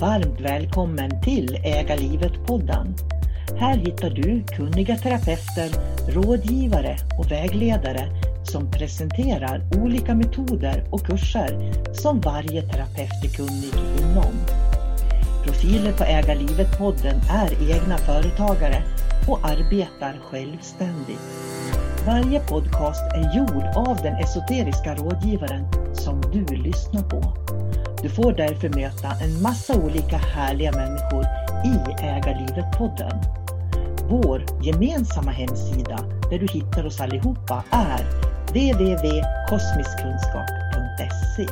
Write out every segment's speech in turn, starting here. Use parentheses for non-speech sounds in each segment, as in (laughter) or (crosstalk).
Varmt välkommen till Äga livet-podden. Här hittar du kunniga terapeuter, rådgivare och vägledare som presenterar olika metoder och kurser som varje terapeut är kunnig inom. Profiler på Äga livet-podden är egna företagare och arbetar självständigt. Varje podcast är gjord av den esoteriska rådgivaren som du lyssnar på. Du får därför möta en massa olika härliga människor i Ägarlivet-podden. Vår gemensamma hemsida där du hittar oss allihopa är www.kosmiskkunskap.se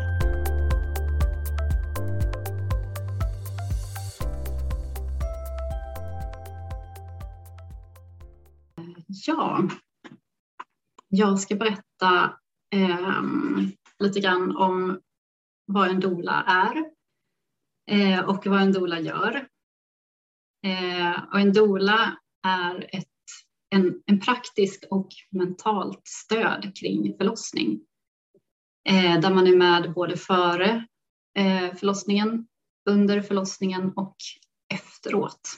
Ja, jag ska berätta eh, lite grann om vad en dola är eh, och vad en dola gör. Eh, och en dola är ett, en, en praktisk och mentalt stöd kring förlossning eh, där man är med både före eh, förlossningen, under förlossningen och efteråt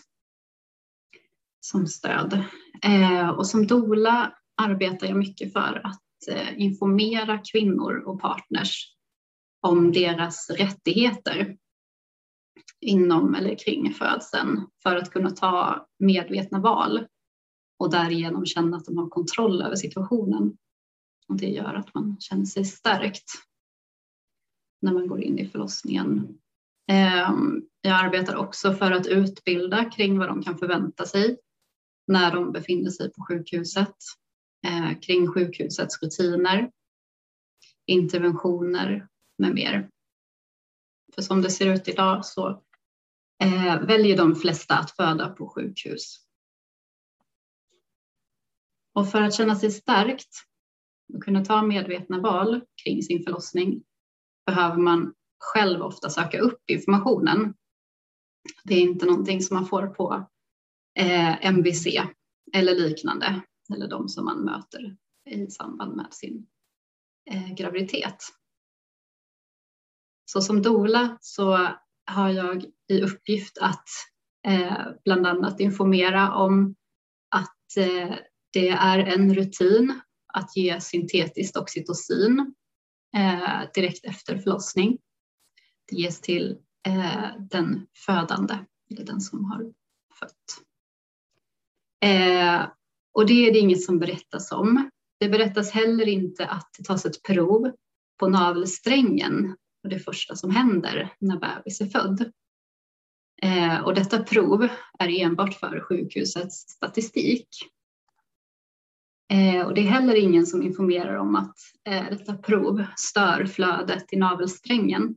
som stöd. Eh, och som dola arbetar jag mycket för att eh, informera kvinnor och partners om deras rättigheter inom eller kring födseln för att kunna ta medvetna val och därigenom känna att de har kontroll över situationen. Och det gör att man känner sig stärkt när man går in i förlossningen. Ehm, jag arbetar också för att utbilda kring vad de kan förvänta sig när de befinner sig på sjukhuset, eh, kring sjukhusets rutiner, interventioner med mer. För som det ser ut idag så eh, väljer de flesta att föda på sjukhus. Och för att känna sig starkt och kunna ta medvetna val kring sin förlossning behöver man själv ofta söka upp informationen. Det är inte någonting som man får på eh, MVC eller liknande, eller de som man möter i samband med sin eh, graviditet. Så som dola så har jag i uppgift att eh, bland annat informera om att eh, det är en rutin att ge syntetiskt oxytocin eh, direkt efter förlossning. Det ges till eh, den födande, eller den som har fött. Eh, och det är det inget som berättas om. Det berättas heller inte att det tas ett prov på navelsträngen och det första som händer när bebis är född. Eh, och detta prov är enbart för sjukhusets statistik. Eh, och det är heller ingen som informerar om att eh, detta prov stör flödet i navelsträngen.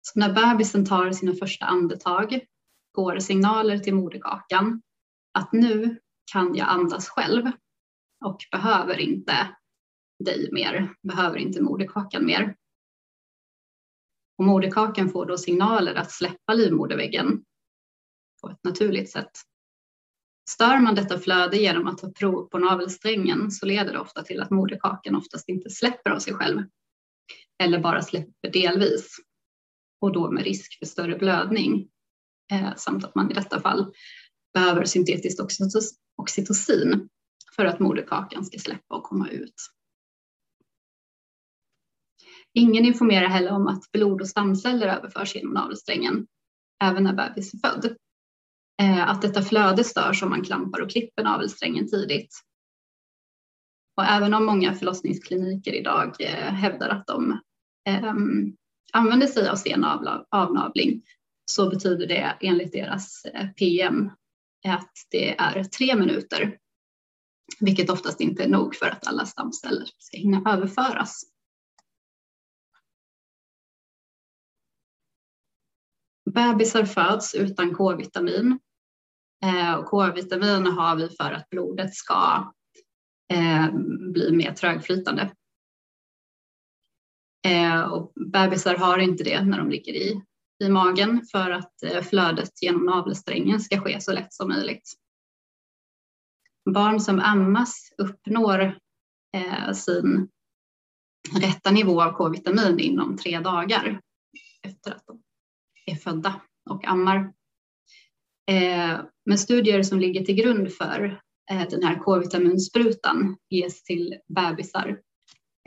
Så när bebisen tar sina första andetag går signaler till moderkakan att nu kan jag andas själv. och behöver inte dig mer, behöver inte moderkakan mer. Och moderkakan får då signaler att släppa livmoderväggen på ett naturligt sätt. Stör man detta flöde genom att ta prov på navelsträngen så leder det ofta till att moderkakan oftast inte släpper av sig själv eller bara släpper delvis och då med risk för större blödning eh, samt att man i detta fall behöver syntetiskt oxytocin för att moderkakan ska släppa och komma ut. Ingen informerar heller om att blod och stamceller överförs genom navelsträngen även när bebis är född. Eh, att detta flöde störs om man klampar och klipper navelsträngen tidigt. Och även om många förlossningskliniker idag eh, hävdar att de ehm, använder sig av sen avnavling så betyder det enligt deras eh, PM att det är tre minuter, vilket oftast inte är nog för att alla stamceller ska hinna överföras. Bebisar föds utan K-vitamin Eh, K-vitamin har vi för att blodet ska eh, bli mer trögflytande. Eh, och bebisar har inte det när de ligger i, i magen för att eh, flödet genom navelsträngen ska ske så lätt som möjligt. Barn som ammas uppnår eh, sin rätta nivå av K-vitamin inom tre dagar efter att de är födda och ammar. Eh, men studier som ligger till grund för eh, den här K-vitaminsprutan ges till bebisar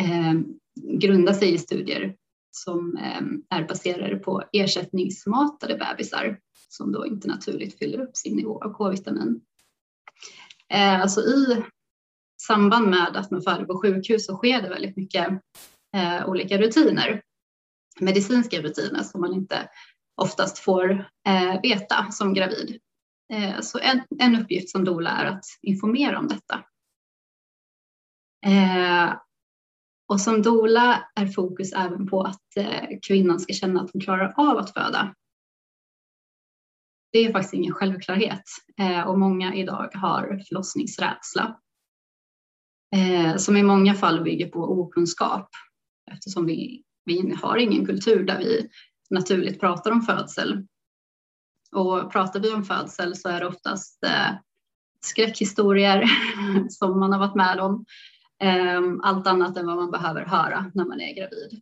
eh, grundar sig i studier som är baserade på ersättningsmatade bebisar som då inte naturligt fyller upp sin nivå av K-vitamin. Alltså i samband med att man föder på sjukhus så sker det väldigt mycket olika rutiner, medicinska rutiner som man inte oftast får eh, veta som gravid. Eh, så en, en uppgift som doula är att informera om detta. Eh, och som doula är fokus även på att eh, kvinnan ska känna att hon klarar av att föda. Det är faktiskt ingen självklarhet eh, och många idag har förlossningsrädsla eh, som i många fall bygger på okunskap eftersom vi, vi har ingen kultur där vi naturligt pratar om födsel. Och pratar vi om födsel så är det oftast eh, skräckhistorier (laughs) som man har varit med om. Eh, allt annat än vad man behöver höra när man är gravid.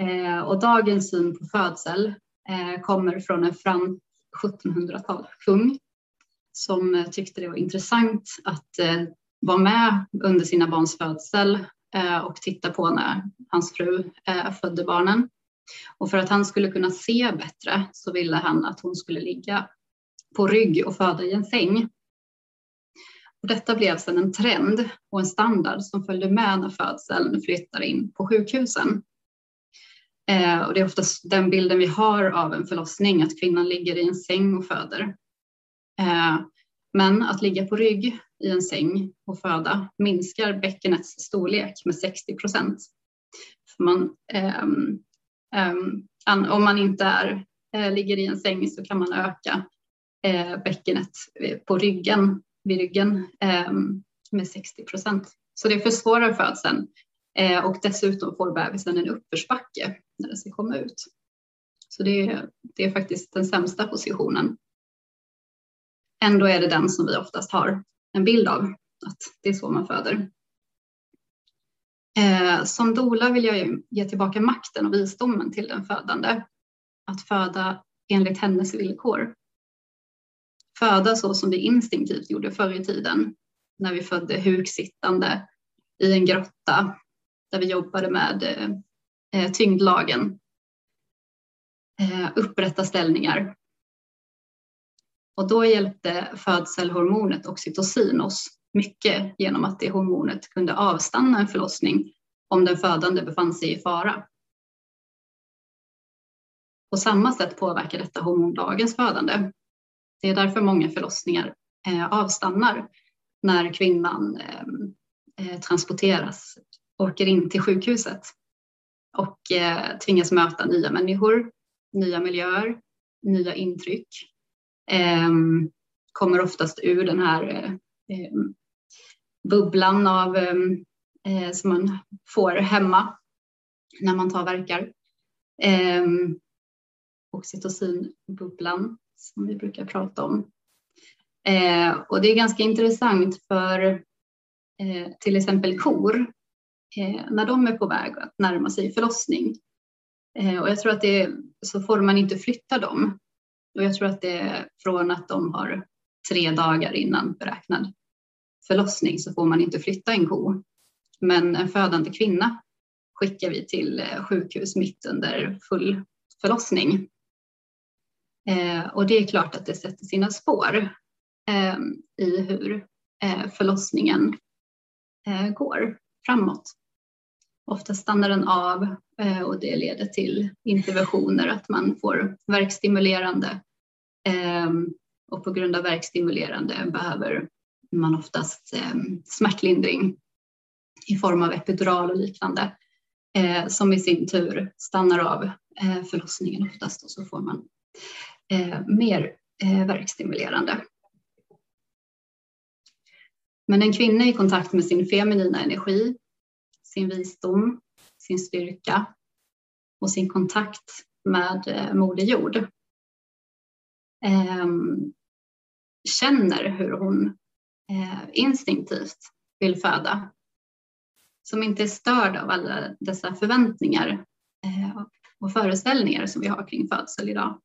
Eh, och dagens syn på födsel eh, kommer från en fram 1700-talskung som eh, tyckte det var intressant att eh, vara med under sina barns födsel Eh, och titta på när hans fru eh, födde barnen. Och för att han skulle kunna se bättre så ville han att hon skulle ligga på rygg och föda i en säng. Och detta blev sedan en trend och en standard som följde med när födseln flyttade in på sjukhusen. Eh, och det är oftast den bilden vi har av en förlossning, att kvinnan ligger i en säng och föder. Eh, men att ligga på rygg i en säng och föda minskar bäckenets storlek med 60 procent. um, um, om man inte är, uh, ligger i en säng så kan man öka uh, bäckenet eh, på ryggen, vid ryggen um, med 60 procent. Så det försvårar födseln uh, och dessutom får bebisen en uppförsbacke när den ska komma ut. Så det det är faktiskt den sämsta positionen. Ändå är det den som vi oftast har en bild av att det är så man föder. Eh, som dola vill jag ge tillbaka makten och visdomen till den födande. Att föda enligt hennes villkor. Föda så som vi instinktivt gjorde förr i tiden när vi födde huksittande i en grotta där vi jobbade med eh, eh tyngdlagen. Eh, upprätta ställningar och då hjälpte födselhormonet oxytocin oss mycket genom att det hormonet kunde avstanna en förlossning om den födande befann sig i fara. På samma sätt påverkar detta hormon dagens födande. Det är därför många förlossningar eh, avstannar när kvinnan eh, eh, transporteras, åker in till sjukhuset och tvingas möta nya människor, nya miljöer, nya intryck Ehm, kommer oftast ur den här eh, eh bubblan av, ehm, eh, som man får hemma när man tar verkar. Eh, oxytocinbubblan som vi brukar prata om. Eh, och det är ganska intressant för eh, till exempel kor eh, när de är på väg att närma sig förlossning. Eh, och jag tror att det är så får man inte flytta dem. Och jag tror att det är från att de har tre dagar innan beräknad förlossning så får man inte flytta en ko. Men en födande kvinna skickar vi till eh, sjukhus mitt under full förlossning. Eh, och det är klart att det sätter sina spår eh, i hur eh, förlossningen eh, går framåt. Ofta stannar den av eh, och det leder till interventioner, att man får verkstimulerande Ehm, och på grund av verkstimulerande behöver man oftast ehm, smärtlindring i form av epidural och liknande eh, som i sin tur stannar av eh, förlossningen oftast och så får man eh, mer eh, verkstimulerande. Men en kvinna i kontakt med sin feminina energi, sin visdom, sin styrka och sin kontakt med Moder Jord Ehm, känner hur hon eh, instinktivt vill föda. Som inte är störd av alla dessa förväntningar eh, och föreställningar som vi har kring födsel idag.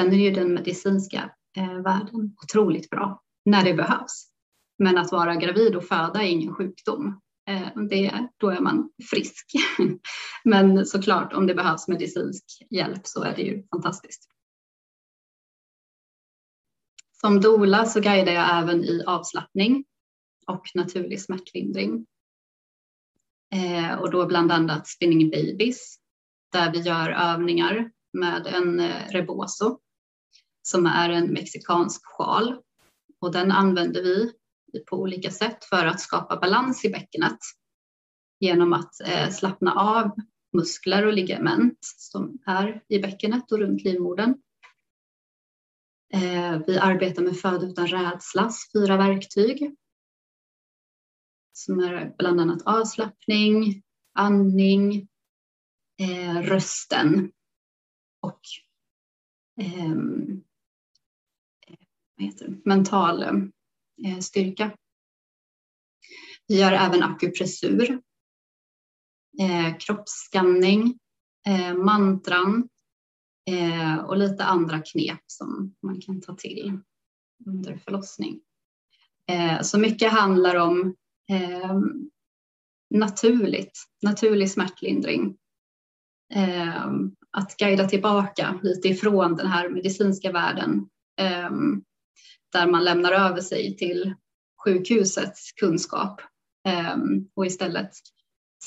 Sen är ju den medicinska eh, världen otroligt bra när det behövs. Men att vara gravid och föda är ingen sjukdom. Eh, det, då är man frisk. (laughs) Men såklart, om det behövs medicinsk hjälp så är det ju fantastiskt. Som dola så guidar jag även i avslappning och naturlig smärtlindring. Eh, och då bland annat spinning babies där vi gör övningar med en eh, rebozo som är en mexikansk sjal och den använder vi på olika sätt för att skapa balans i bäckenet genom att eh, slappna av muskler och ligament som är i bäckenet och runt livmodern. Eh, vi arbetar med Föd utan rädslas fyra verktyg som är bland annat avslappning, andning, eh, rösten och ehm, eh, mental eh, Eh, styrka. Vi gör även akupressur, eh, kroppsskanning, eh, mantran och lite andra knep som man kan ta till under förlossning. Så mycket handlar om naturligt, naturlig smärtlindring. Att guida tillbaka lite ifrån den här medicinska världen där man lämnar över sig till sjukhusets kunskap ehm, och istället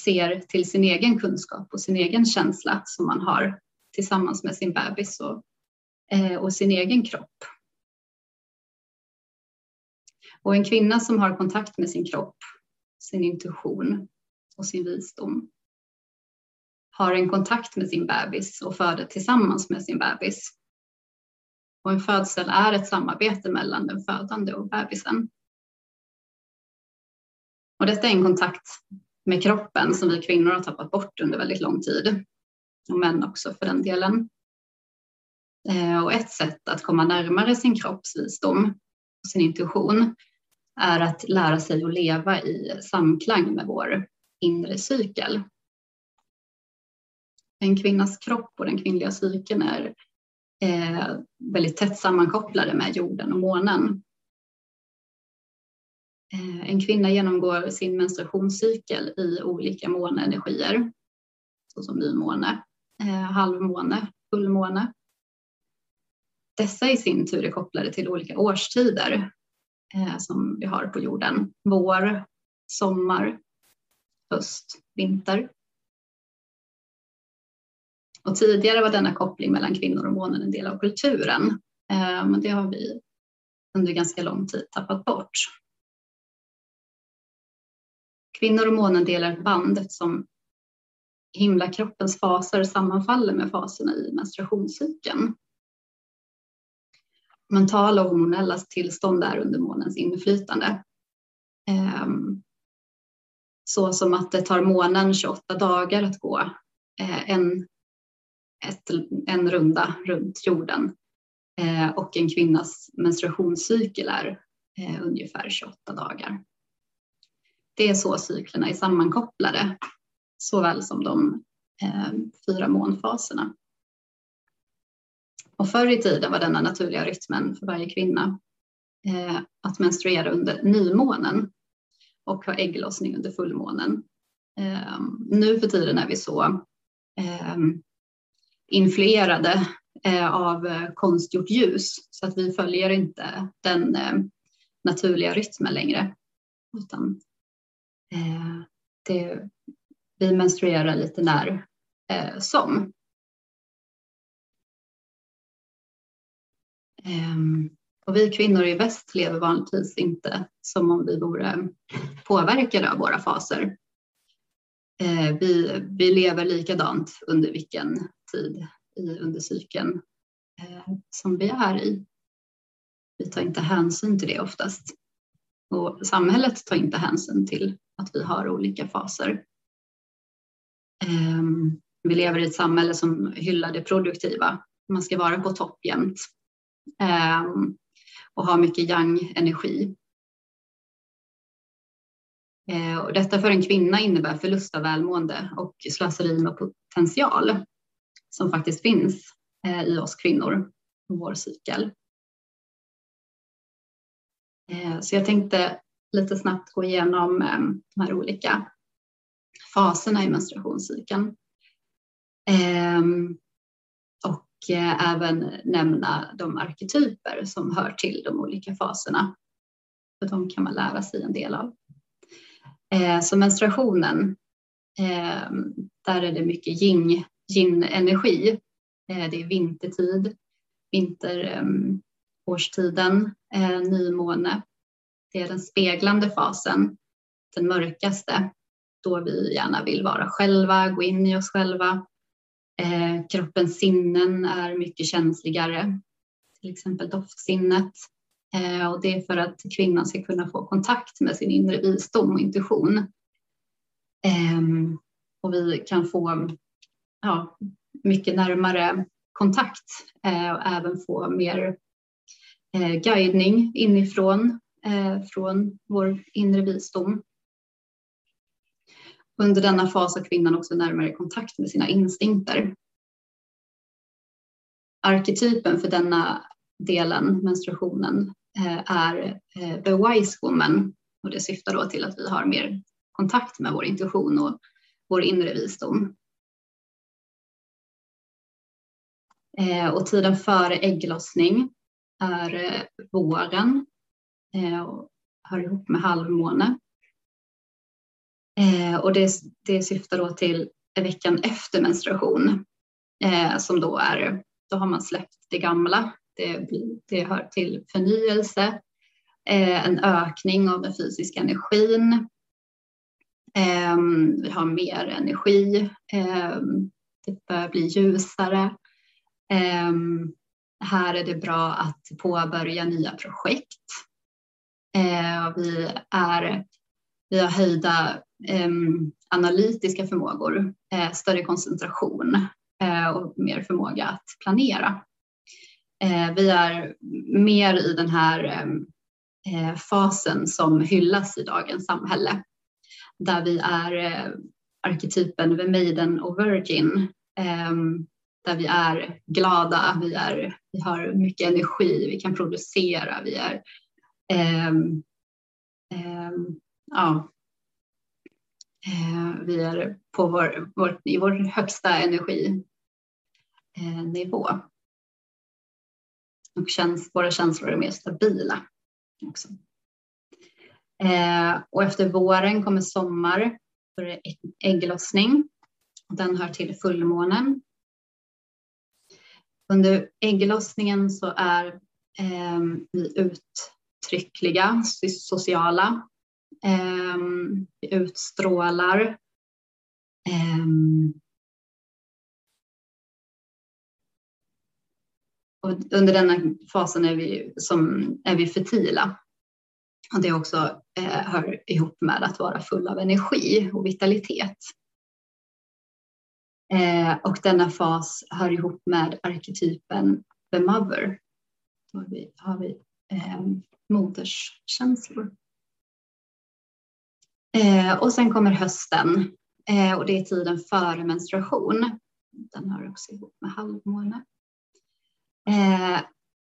ser till sin egen kunskap och sin egen känsla som man har tillsammans med sin bebis och, eh, och sin egen kropp. Och en kvinna som har kontakt med sin kropp, sin intuition och sin visdom har en kontakt med sin bebis och föder tillsammans med sin bebis. Och en födsel är ett samarbete mellan den födande och bebisen. Och detta är en kontakt med kroppen som vi kvinnor har tappat bort under väldigt lång tid. Och män också för den delen. Eh, och ett sätt att komma närmare sin kroppsvisdom och sin intuition är att lära sig att leva i samklang med vår inre cykel. En kvinnas kropp och den kvinnliga cykeln är Eh, väldigt tätt sammankopplade med jorden och månen. Eh, en kvinna genomgår sin menstruationscykel i olika måneenergier, såsom nymåne, eh, halvmåne, fullmåne. Dessa i sin tur är kopplade till olika årstider eh, som vi har på jorden. Vår, sommar, höst, vinter. Och tidigare var denna koppling mellan kvinnor och månen en del av kulturen. Eh, men det har vi under ganska lång tid tappat bort. Kvinnor och månen delar ett band eftersom himlakroppens faser sammanfaller med faserna i menstruationscykeln. mentala och hormonella tillstånd är under månens inflytande. Eh, så som att det tar månen 28 dagar att gå eh, en, ett, en runda runt jorden eh, och en kvinnas menstruationscykel är eh, ungefär 28 dagar. Det är så cyklerna är sammankopplade, såväl som de eh, fyra månfaserna. Och förr i tiden var denna naturliga rytmen för varje kvinna eh, att menstruera under nymånen och ha ägglossning under fullmånen. Eh, nu för tiden är vi så influerade eh, av eh, konstgjort ljus så att vi följer inte den eh, naturliga rytmen längre. Utan det, vi menstruerar lite när som. Ehm, och vi kvinnor i väst lever vanligtvis inte som om vi vore påverkade av våra faser. Eh, vi, vi lever likadant under vilken tid i, under cykeln eh, som vi är i. Vi tar inte hänsyn till det oftast. Och samhället tar inte hänsyn till att vi har olika faser. Eh, vi lever i ett samhälle som hyllar det produktiva. Man ska vara på topp jämt ehm, och ha mycket yang-energi. Eh, och detta för en kvinna innebär förlust av välmående och slöseri med potential som faktiskt finns eh, i oss kvinnor och vår cykel. Eh, så jag tänkte lite snabbt gå igenom de här olika faserna i menstruationscykeln. Ehm, och även nämna de arketyper som hör till de olika faserna. För de kan man lära sig en del av. Eh, så menstruationen, eh, där är det mycket yin, yin-energi. Eh, det är vintertid, vinterårstiden, ehm, eh, nymåne. Det är den speglande fasen, den mörkaste, då vi gärna vill vara själva, gå in i oss själva, eh, kroppens sinnen är mycket känsligare, till exempel doftsinnet. Eh, och det är för att kvinnan ska kunna få kontakt med sin inre visdom och intuition. Eh, och vi kan få ja, mycket närmare kontakt eh, och även få mer eh, guidning inifrån eh, från vår inre visdom. Under denna fas har kvinnan också närmare kontakt med sina instinkter. Arketypen för denna delen, menstruationen, eh, är eh, the wise woman och det syftar då till att vi har mer kontakt med vår intuition och vår inre visdom. Eh, och tiden före ägglossning är våren och hör ihop med halvmåne. Och det, det syftar då till veckan efter menstruation som då är, då har man släppt det gamla. Det, det hör till förnyelse, eh, en ökning av den fysiska energin. Ehm, vi har mer energi, ehm, det börjar bli ljusare. Ehm, här är det bra att påbörja nya projekt. Eh, vi, är, vi har höjda analytiska förmågor, eh, större koncentration och mer förmåga att planera. Eh, vi är mer i den här ehm, eh, fasen som hyllas i dagens samhälle. Där vi är eh, arketypen The Maiden och Virgin. Ehm, där vi är glada, vi, är, vi har mycket energi, vi kan producera, vi är um, um, ja, vi är på vår, vår, i vår högsta energinivå. Och känns, våra känslor är mer stabila också. Eh, och efter våren kommer sommar, då är det ägglossning. Den hör till fullmånen. Under ägglossningen så är eh, vi uttryckliga, sociala eh, utstrålar. Eh, och under denna fasen är vi, som, är vi fertila. Och det också eh, hör ihop med att vara full av energi och vitalitet. Eh, och denna fas hör ihop med arketypen the mother. Då har vi, har vi eh, moderskänslor. Eh, och sen kommer hösten eh, och det är tiden före menstruation. Den hör också ihop med halvmåne. Eh,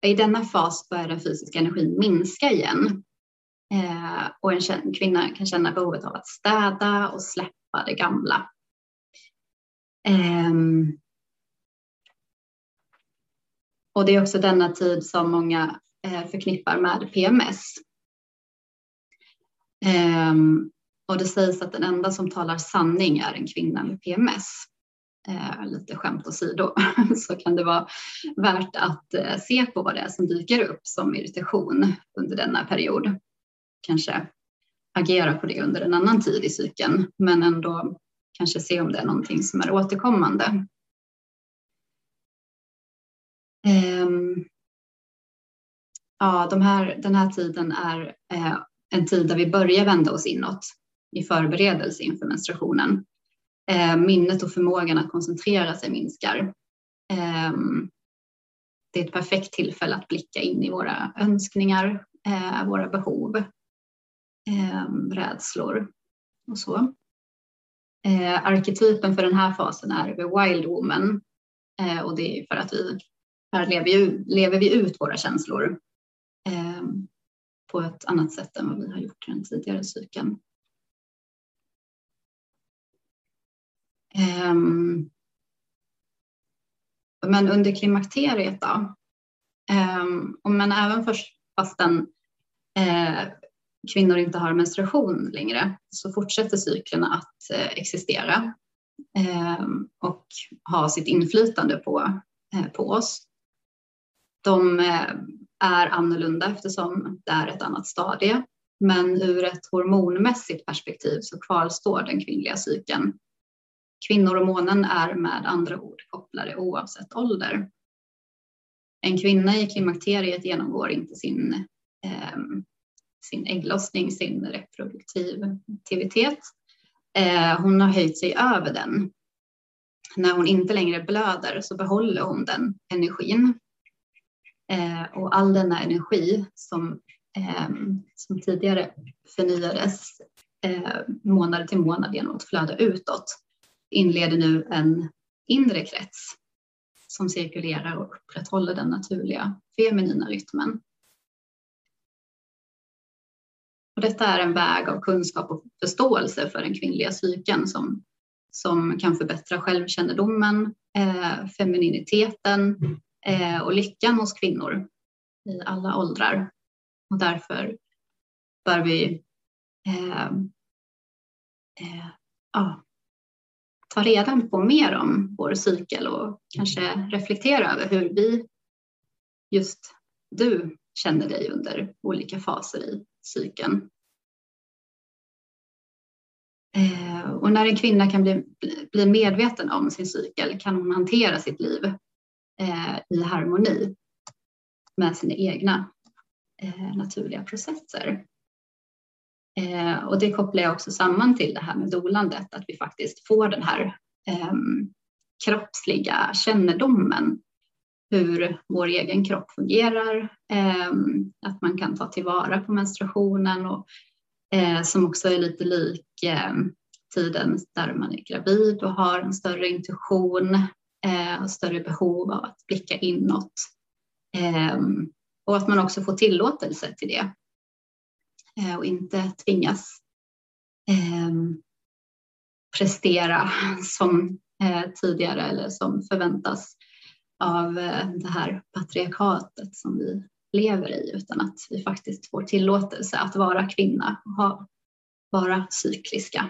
I denna fas börjar den fysiska energin minska igen eh, och en kvinna kan känna behovet av att städa och släppa det gamla. Ehm, och det är också denna tid som många eh, förknippar med PMS. Ehm, och det sägs att den enda som talar sanning är en kvinna med PMS. Eh, lite skämt åsido (laughs) så kan det vara värt att eh, se på vad det är som dyker upp som irritation under denna period. Kanske agera på det under en annan tid i cykeln men ändå kanske se om det är någonting som är återkommande. Ehm, ja, de här, den här tiden är eh, en tid där vi börjar vända oss inåt i förberedelse inför menstruationen. Eh, minnet och förmågan att koncentrera sig minskar. Ehm, det är ett perfekt tillfälle att blicka in i våra önskningar, eh, våra behov, ehm, rädslor och så. Eh, arketypen för den här fasen är the wild woman och det är för att vi här lever, ju, lever vi ut våra känslor eh, på ett annat sätt än vad vi har gjort i den tidigare cykeln. Ehm, men under klimakteriet då? Ehm, men även först, fastän eh, kvinnor inte har menstruation längre så fortsätter cyklerna att eh, existera ehm, och ha sitt inflytande på, eh, på oss. De är annorlunda eftersom det är ett annat stadie. Men ur ett hormonmässigt perspektiv så kvarstår den kvinnliga cykeln. Kvinnor och månen är med andra ord kopplade oavsett ålder. En kvinna i klimakteriet genomgår inte sin eh, sin ägglossning, sin reproduktivitet. Eh, hon har höjt sig över den. När hon inte längre blöder så behåller hon den energin. Eh, och all denna energi som, eh, som tidigare förnyades eh, månad till månad genom att flöda utåt inleder nu en inre krets som cirkulerar och upprätthåller den naturliga feminina rytmen. Och detta är en väg av kunskap och förståelse för den kvinnliga psyken som, som kan förbättra självkännedomen, eh, femininiteten eh, och lyckan hos kvinnor i alla åldrar. Och därför bör vi eh, eh ja, ta reda på mer om vår cykel och kanske reflektera över hur vi, just du, känner dig under olika faser i cykeln. Eh, och när en kvinna kan bli, bli medveten om sin cykel kan hon hantera sitt liv eh, i harmoni med sina egna eh, naturliga processer. Eh, och det kopplar jag också samman till det här med dolandet, att vi faktiskt får den här eh, kroppsliga kännedomen hur vår egen kropp fungerar, eh, att man kan ta tillvara på menstruationen och eh, som också är lite lik ehm, tiden där man är gravid och har en större intuition eh, och större behov av att blicka inåt. Ehm, och att man också får tillåtelse till det Eh, och inte tvingas ehm, prestera som eh, tidigare eller som förväntas av eh, det här patriarkatet som vi lever i utan att vi faktiskt får tillåtelse att vara kvinna och ha, vara cykliska.